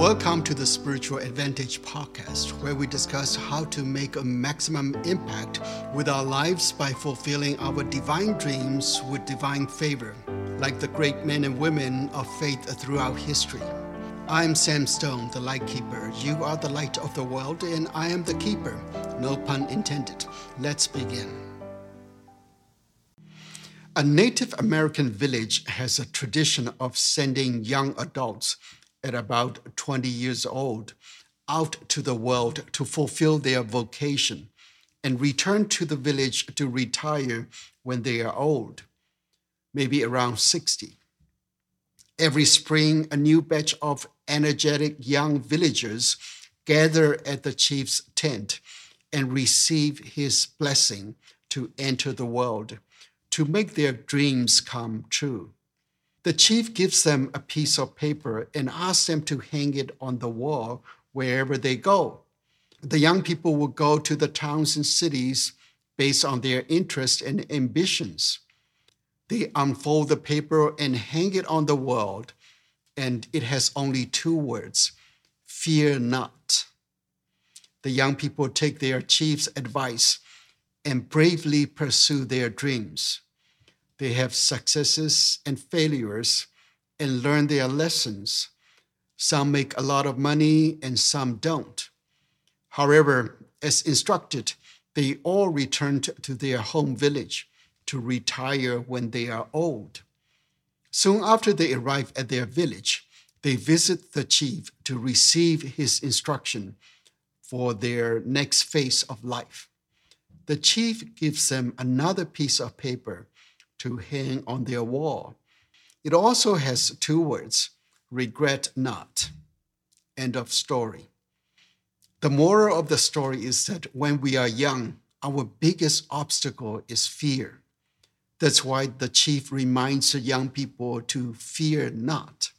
Welcome to the Spiritual Advantage podcast, where we discuss how to make a maximum impact with our lives by fulfilling our divine dreams with divine favor, like the great men and women of faith throughout history. I'm Sam Stone, the light keeper. You are the light of the world, and I am the keeper. No pun intended. Let's begin. A Native American village has a tradition of sending young adults at about 20 years old out to the world to fulfill their vocation and return to the village to retire when they are old, maybe around 60. Every spring, a new batch of energetic young villagers gather at the chief's tent and receive his blessing to enter the world, to make their dreams come true. The chief gives them a piece of paper and asks them to hang it on the wall wherever they go. The young people will go to the towns and cities based on their interests and ambitions. They unfold the paper and hang it on the wall, and it has only two words fear not. The young people take their chief's advice and bravely pursue their dreams. They have successes and failures and learn their lessons. Some make a lot of money and some don't. However, as instructed, they all return to their home village to retire when they are old. Soon after they arrive at their village, they visit the chief to receive his instruction for their next phase of life. The chief gives them another piece of paper to hang on their wall. It also has two words regret not. End of story. The moral of the story is that when we are young, our biggest obstacle is fear. That's why the chief reminds the young people to fear not.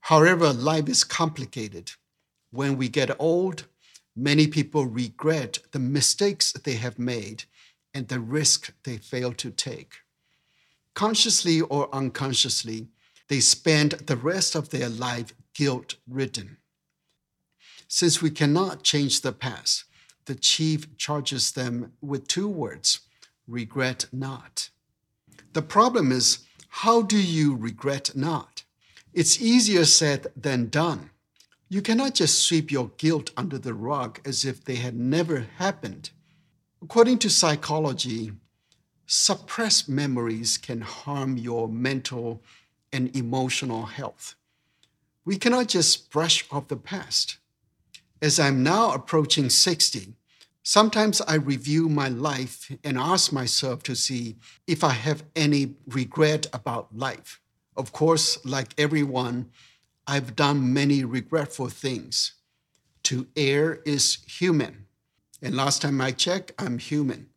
However, life is complicated. When we get old, many people regret the mistakes they have made and the risk they failed to take consciously or unconsciously, they spend the rest of their life guilt ridden. Since we cannot change the past, the chief charges them with two words regret not. The problem is, how do you regret not? It's easier said than done. You cannot just sweep your guilt under the rug as if they had never happened. According to psychology, suppressed memories can harm your mental and emotional health. We cannot just brush off the past. As I'm now approaching 60, sometimes I review my life and ask myself to see if I have any regret about life. Of course, like everyone, I've done many regretful things. To err is human. And last time I checked, I'm human.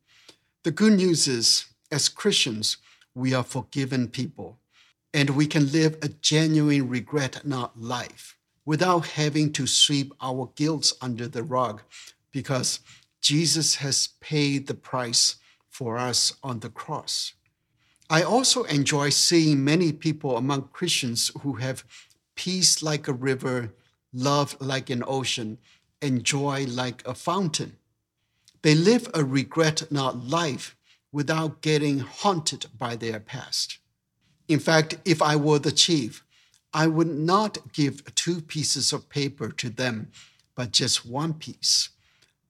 The good news is, as Christians, we are forgiven people, and we can live a genuine regret not life without having to sweep our guilt under the rug because Jesus has paid the price for us on the cross. I also enjoy seeing many people among Christians who have peace like a river, love like an ocean, and joy like a fountain. They live a regret not life without getting haunted by their past. In fact, if I were the chief, I would not give two pieces of paper to them, but just one piece.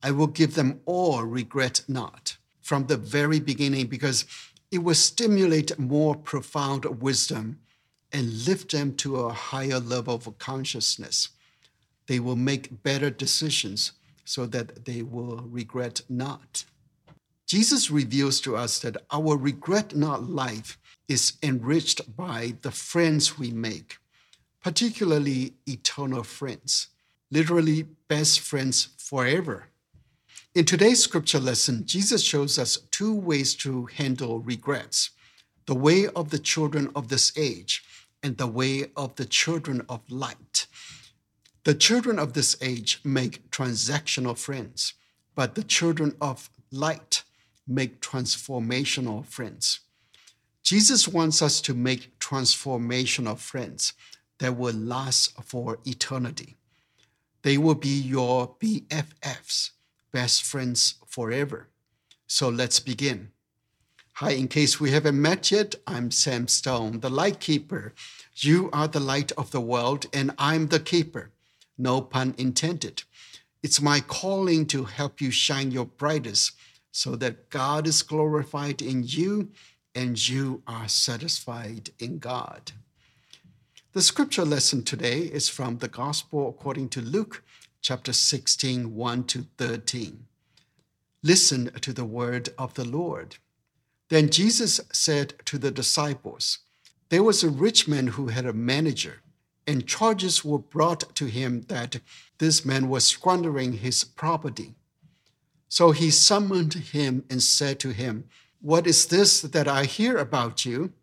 I will give them all regret not from the very beginning because it will stimulate more profound wisdom and lift them to a higher level of consciousness. They will make better decisions so that they will regret not. Jesus reveals to us that our regret not life is enriched by the friends we make, particularly eternal friends, literally best friends forever. In today's scripture lesson, Jesus shows us two ways to handle regrets the way of the children of this age and the way of the children of light. The children of this age make transactional friends, but the children of light make transformational friends. Jesus wants us to make transformational friends, that will last for eternity. They will be your BFFs, best friends forever. So let's begin. Hi, in case we haven't met yet, I'm Sam Stone, the light keeper. You are the light of the world, and I'm the keeper. No pun intended. It's my calling to help you shine your brightest so that God is glorified in you and you are satisfied in God. The scripture lesson today is from the Gospel according to Luke chapter 16, 1 to 13. Listen to the word of the Lord. Then Jesus said to the disciples, There was a rich man who had a manager, and charges were brought to him that this man was squandering his property. So he summoned him and said to him, What is this that I hear about you?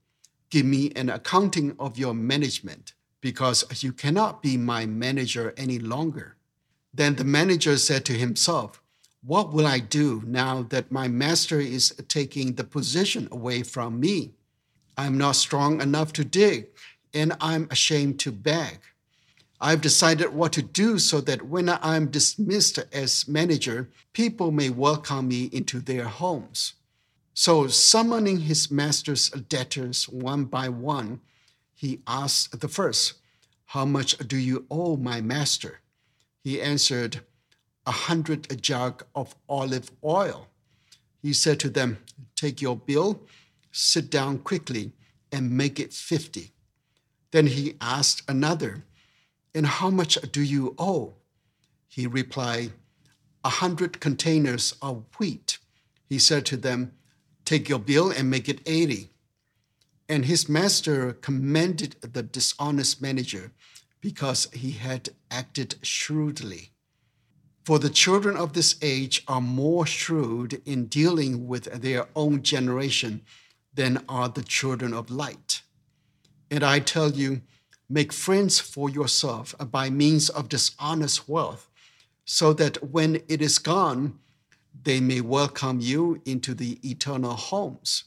Give me an accounting of your management, because you cannot be my manager any longer. Then the manager said to himself, What will I do now that my master is taking the position away from me? I'm not strong enough to dig, and I'm ashamed to beg. I've decided what to do so that when I'm dismissed as manager, people may welcome me into their homes. So, summoning his master's debtors one by one, he asked the first, How much do you owe my master? He answered, A hundred jug of olive oil. He said to them, Take your bill, sit down quickly, and make it fifty. Then he asked another, And how much do you owe? He replied, A hundred containers of wheat. He said to them, Take your bill and make it 80. And his master commended the dishonest manager because he had acted shrewdly. For the children of this age are more shrewd in dealing with their own generation than are the children of light. And I tell you, make friends for yourself by means of dishonest wealth, so that when it is gone, they may welcome you into the eternal homes.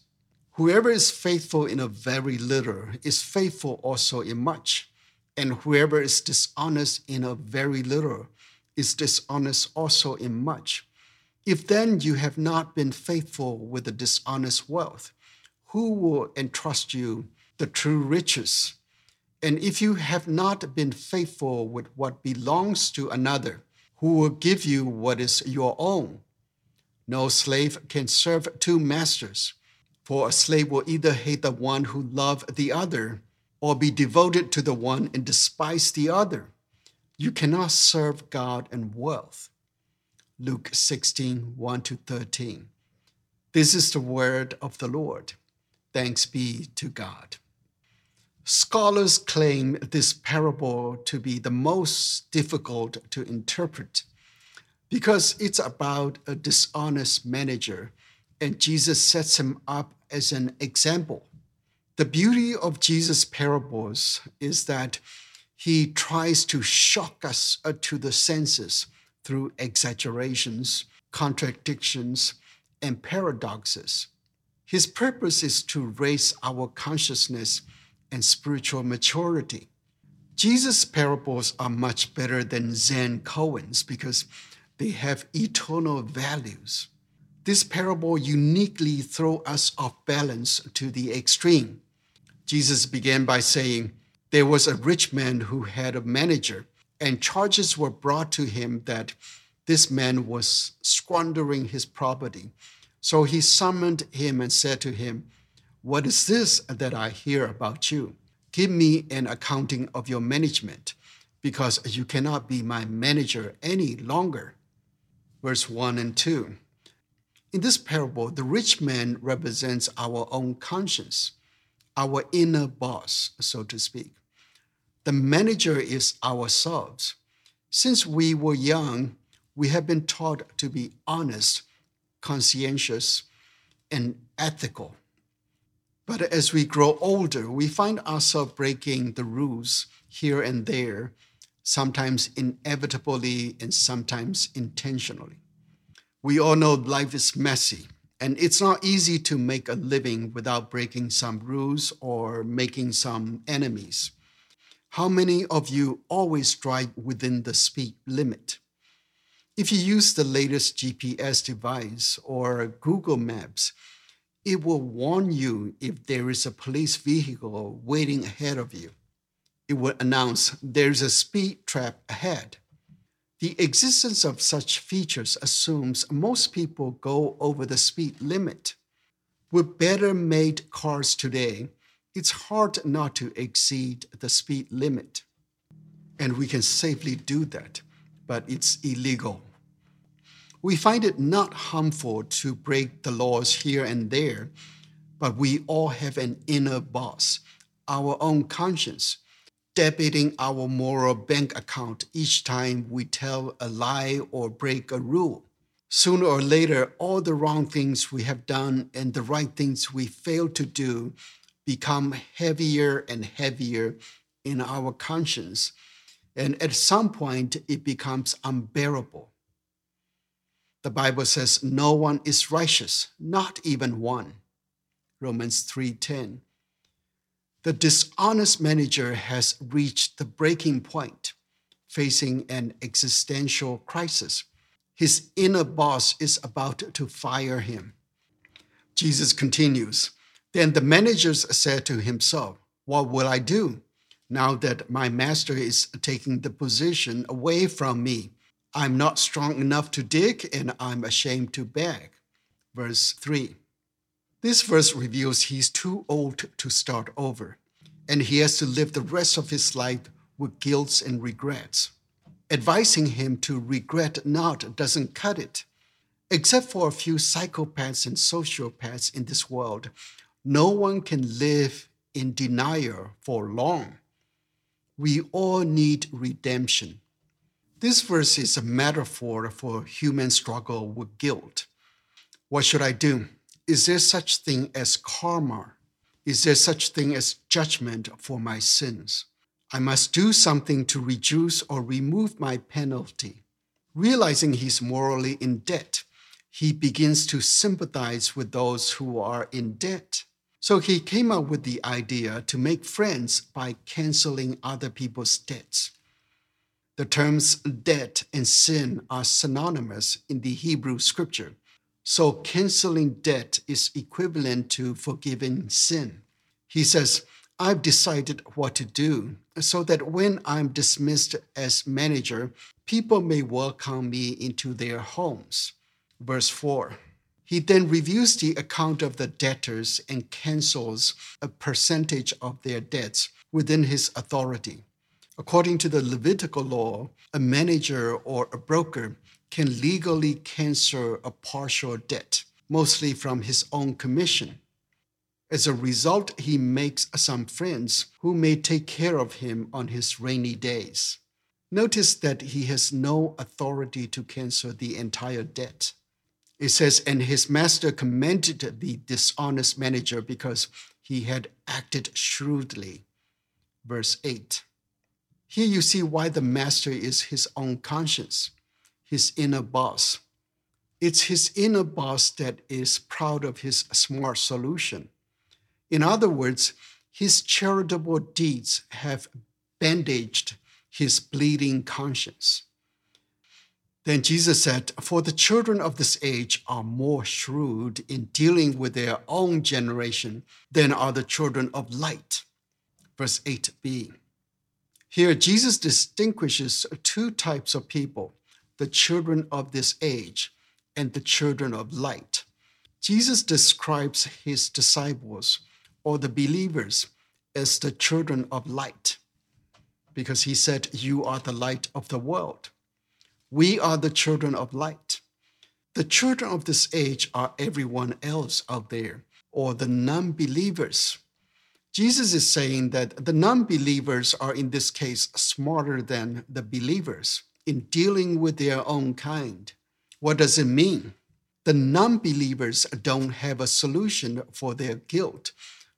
Whoever is faithful in a very little is faithful also in much, and whoever is dishonest in a very little is dishonest also in much. If then you have not been faithful with the dishonest wealth, who will entrust you the true riches? And if you have not been faithful with what belongs to another, who will give you what is your own? No slave can serve two masters, for a slave will either hate the one who loves the other, or be devoted to the one and despise the other. You cannot serve God and wealth. Luke 16, 1 to 13. This is the word of the Lord. Thanks be to God. Scholars claim this parable to be the most difficult to interpret because it's about a dishonest manager, and Jesus sets him up as an example. The beauty of Jesus' parables is that he tries to shock us uh, to the senses through exaggerations, contradictions, and paradoxes. His purpose is to raise our consciousness and spiritual maturity. Jesus' parables are much better than Zen koans because they have eternal values. This parable uniquely throws us off balance to the extreme. Jesus began by saying, There was a rich man who had a manager, and charges were brought to him that this man was squandering his property. So he summoned him and said to him, What is this that I hear about you? Give me an accounting of your management, because you cannot be my manager any longer verse 1 and 2. In this parable, the rich man represents our own conscience, our inner boss, so to speak. The manager is ourselves. Since we were young, we have been taught to be honest, conscientious, and ethical. But as we grow older, we find ourselves breaking the rules here and there sometimes inevitably and sometimes intentionally. We all know life is messy, and it's not easy to make a living without breaking some rules or making some enemies. How many of you always drive within the speed limit? If you use the latest GPS device or Google Maps, it will warn you if there is a police vehicle waiting ahead of you. It will announce there's a speed trap ahead. The existence of such features assumes most people go over the speed limit. With better made cars today, it's hard not to exceed the speed limit. And we can safely do that, but it's illegal. We find it not harmful to break the laws here and there, but we all have an inner boss, our own conscience, debiting our moral bank account each time we tell a lie or break a rule. Sooner or later, all the wrong things we have done and the right things we failed to do become heavier and heavier in our conscience. And at some point, it becomes unbearable. The Bible says no one is righteous, not even one. Romans 3:10. The dishonest manager has reached the breaking point, facing an existential crisis. His inner boss is about to fire him. Jesus continues, then the manager said to himself, What will I do now that my master is taking the position away from me? I'm not strong enough to dig and I'm ashamed to beg. Verse 3. This verse reveals he's too old to start over and he has to live the rest of his life with guilt and regrets. Advising him to regret not doesn't cut it. Except for a few psychopaths and sociopaths in this world, no one can live in denial for long. We all need redemption. This verse is a metaphor for human struggle with guilt. What should I do? Is there such thing as karma? Is there such thing as judgment for my sins? I must do something to reduce or remove my penalty. Realizing he's morally in debt, he begins to sympathize with those who are in debt. So he came up with the idea to make friends by canceling other people's debts. The terms debt and sin are synonymous in the Hebrew scripture. So canceling debt is equivalent to forgiving sin. He says, I've decided what to do so that when I'm dismissed as manager, people may welcome me into their homes. Verse 4. He then reviews the account of the debtors and cancels a percentage of their debts within his authority. According to the Levitical law, a manager or a broker can legally cancel a partial debt, mostly from his own commission. As a result, he makes some friends who may take care of him on his rainy days. Notice that he has no authority to cancel the entire debt. It says, and his master commended the dishonest manager because he had acted shrewdly. Verse 8. Here you see why the master is his own conscience, his inner boss. It's his inner boss that is proud of his smart solution. In other words, his charitable deeds have bandaged his bleeding conscience. Then Jesus said, For the children of this age are more shrewd in dealing with their own generation than are the children of light. Verse 8b. Here, Jesus distinguishes two types of people the children of this age and the children of light. Jesus describes his disciples or the believers as the children of light because he said, You are the light of the world. We are the children of light. The children of this age are everyone else out there, or the non believers. Jesus is saying that the non believers are, in this case, smarter than the believers in dealing with their own kind. What does it mean? The non believers don't have a solution for their guilt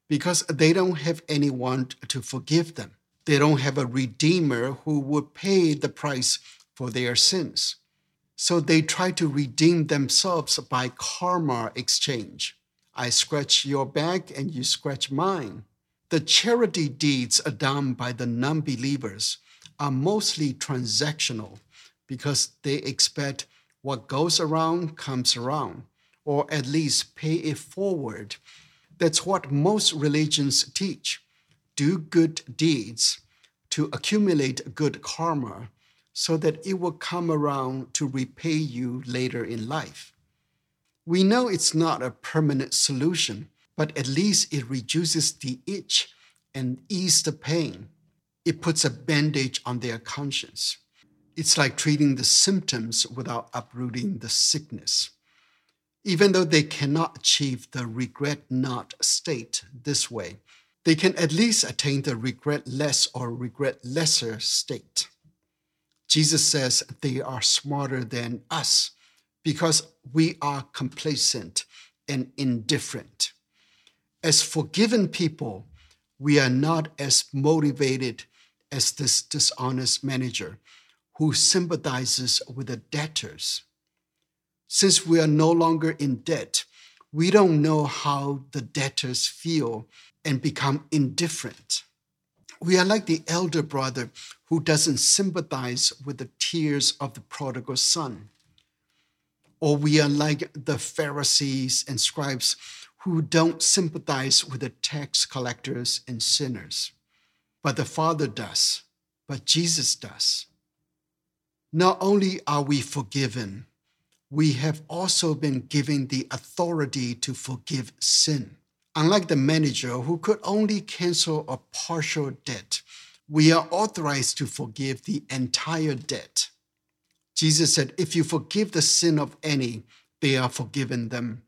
because they don't have anyone to forgive them. They don't have a redeemer who would pay the price for their sins. So they try to redeem themselves by karma exchange. I scratch your back and you scratch mine. The charity deeds done by the non believers are mostly transactional because they expect what goes around comes around, or at least pay it forward. That's what most religions teach. Do good deeds to accumulate good karma so that it will come around to repay you later in life. We know it's not a permanent solution, but at least it reduces the itch and ease the pain. It puts a bandage on their conscience. It's like treating the symptoms without uprooting the sickness. Even though they cannot achieve the regret not state this way, they can at least attain the regret less or regret lesser state. Jesus says they are smarter than us because we are complacent and indifferent. As forgiven people, we are not as motivated as this dishonest manager who sympathizes with the debtors. Since we are no longer in debt, we don't know how the debtors feel and become indifferent. We are like the elder brother who doesn't sympathize with the tears of the prodigal son. Or we are like the Pharisees and scribes who don't sympathize with the tax collectors and sinners. But the Father does, but Jesus does. Not only are we forgiven, we have also been given the authority to forgive sin. Unlike the manager who could only cancel a partial debt, we are authorized to forgive the entire debt. Jesus said, If you forgive the sin of any, they are forgiven them.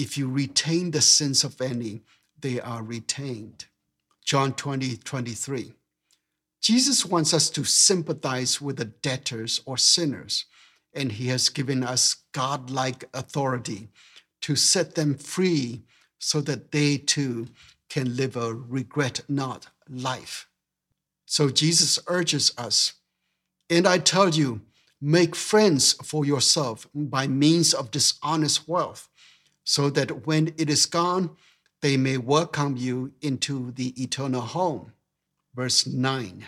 If you retain the sins of any, they are retained. John 20, 23. Jesus wants us to sympathize with the debtors or sinners, and he has given us godlike authority to set them free so that they too can live a regret not life. So Jesus urges us, and I tell you, make friends for yourself by means of dishonest wealth, so that when it is gone, they may welcome you into the eternal home verse 9.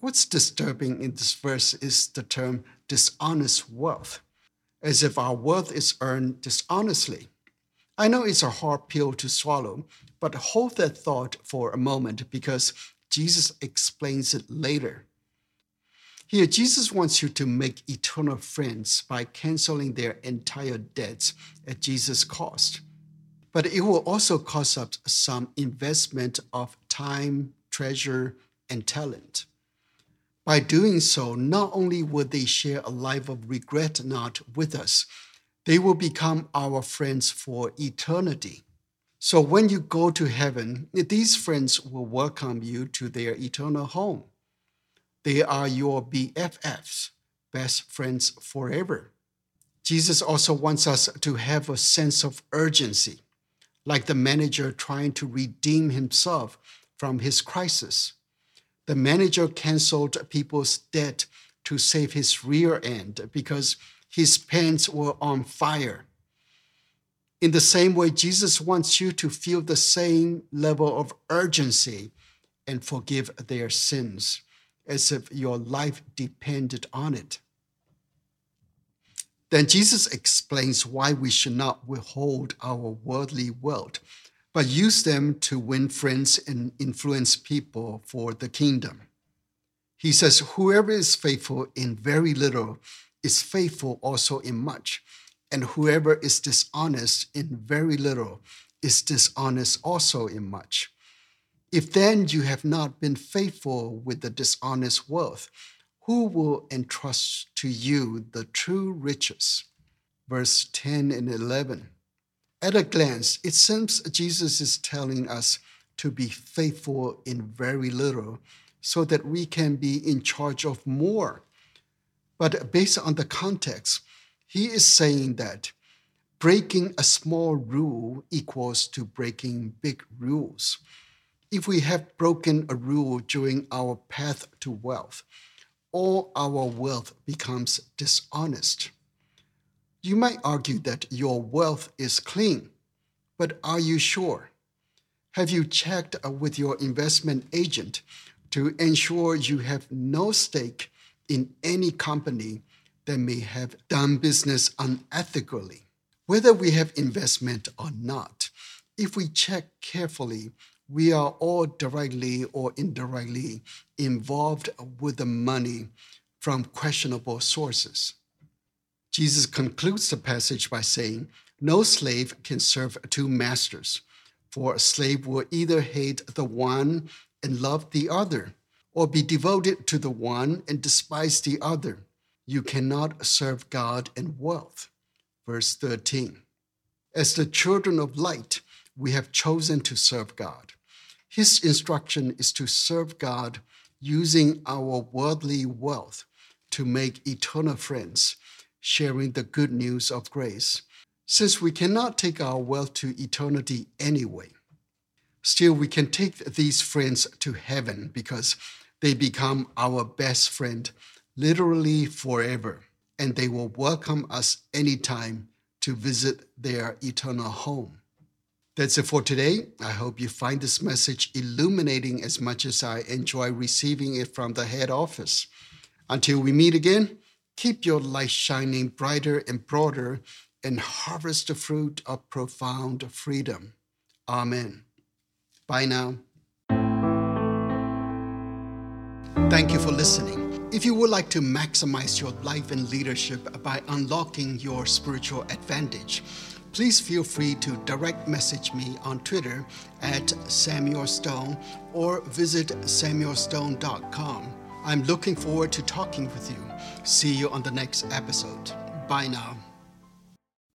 What's disturbing in this verse is the term dishonest wealth, as if our wealth is earned dishonestly. I know it's a hard pill to swallow, but hold that thought for a moment because Jesus explains it later. Here, Jesus wants you to make eternal friends by canceling their entire debts at Jesus' cost. But it will also cost us some investment of time, treasure, and talent. By doing so, not only will they share a life of regret not with us, they will become our friends for eternity. So when you go to heaven, these friends will welcome you to their eternal home. They are your BFFs, best friends forever. Jesus also wants us to have a sense of urgency, like the manager trying to redeem himself from his crisis. The manager canceled people's debt to save his rear end because his pants were on fire. In the same way, Jesus wants you to feel the same level of urgency and forgive their sins as if your life depended on it. Then Jesus explains why we should not withhold our worldly wealth but use them to win friends and influence people for the kingdom. He says, Whoever is faithful in very little is faithful also in much, and whoever is dishonest in very little is dishonest also in much. If then you have not been faithful with the dishonest wealth, who will entrust to you the true riches? Verse 10 and 11. At a glance, it seems Jesus is telling us to be faithful in very little so that we can be in charge of more. But based on the context, he is saying that breaking a small rule equals to breaking big rules. If we have broken a rule during our path to wealth, all our wealth becomes dishonest. You might argue that your wealth is clean, but are you sure? Have you checked uh, with your investment agent to ensure you have no stake in any company that may have done business unethically? Whether we have investment or not, if we check carefully, we are all directly or indirectly involved with the money from questionable sources. Jesus concludes the passage by saying, No slave can serve two masters, for a slave will either hate the one and love the other, or be devoted to the one and despise the other. You cannot serve God and wealth. Verse 13. As the children of light, we have chosen to serve God. His instruction is to serve God using our worldly wealth to make eternal friends, sharing the good news of grace. Since we cannot take our wealth to eternity anyway, still we can take these friends to heaven because they become our best friend literally forever, and they will welcome us anytime to visit their eternal home. That's it for today. I hope you find this message illuminating as much as I enjoy receiving it from the head office. Until we meet again, keep your light shining brighter and broader and harvest the fruit of profound freedom. Amen. Bye now. Thank you for listening. If you would like to maximize your life and leadership by unlocking your spiritual advantage, please feel free to direct message me on Twitter at Samuel Stone or visit samuelstone.com. I'm looking forward to talking with you. See you on the next episode. Bye now.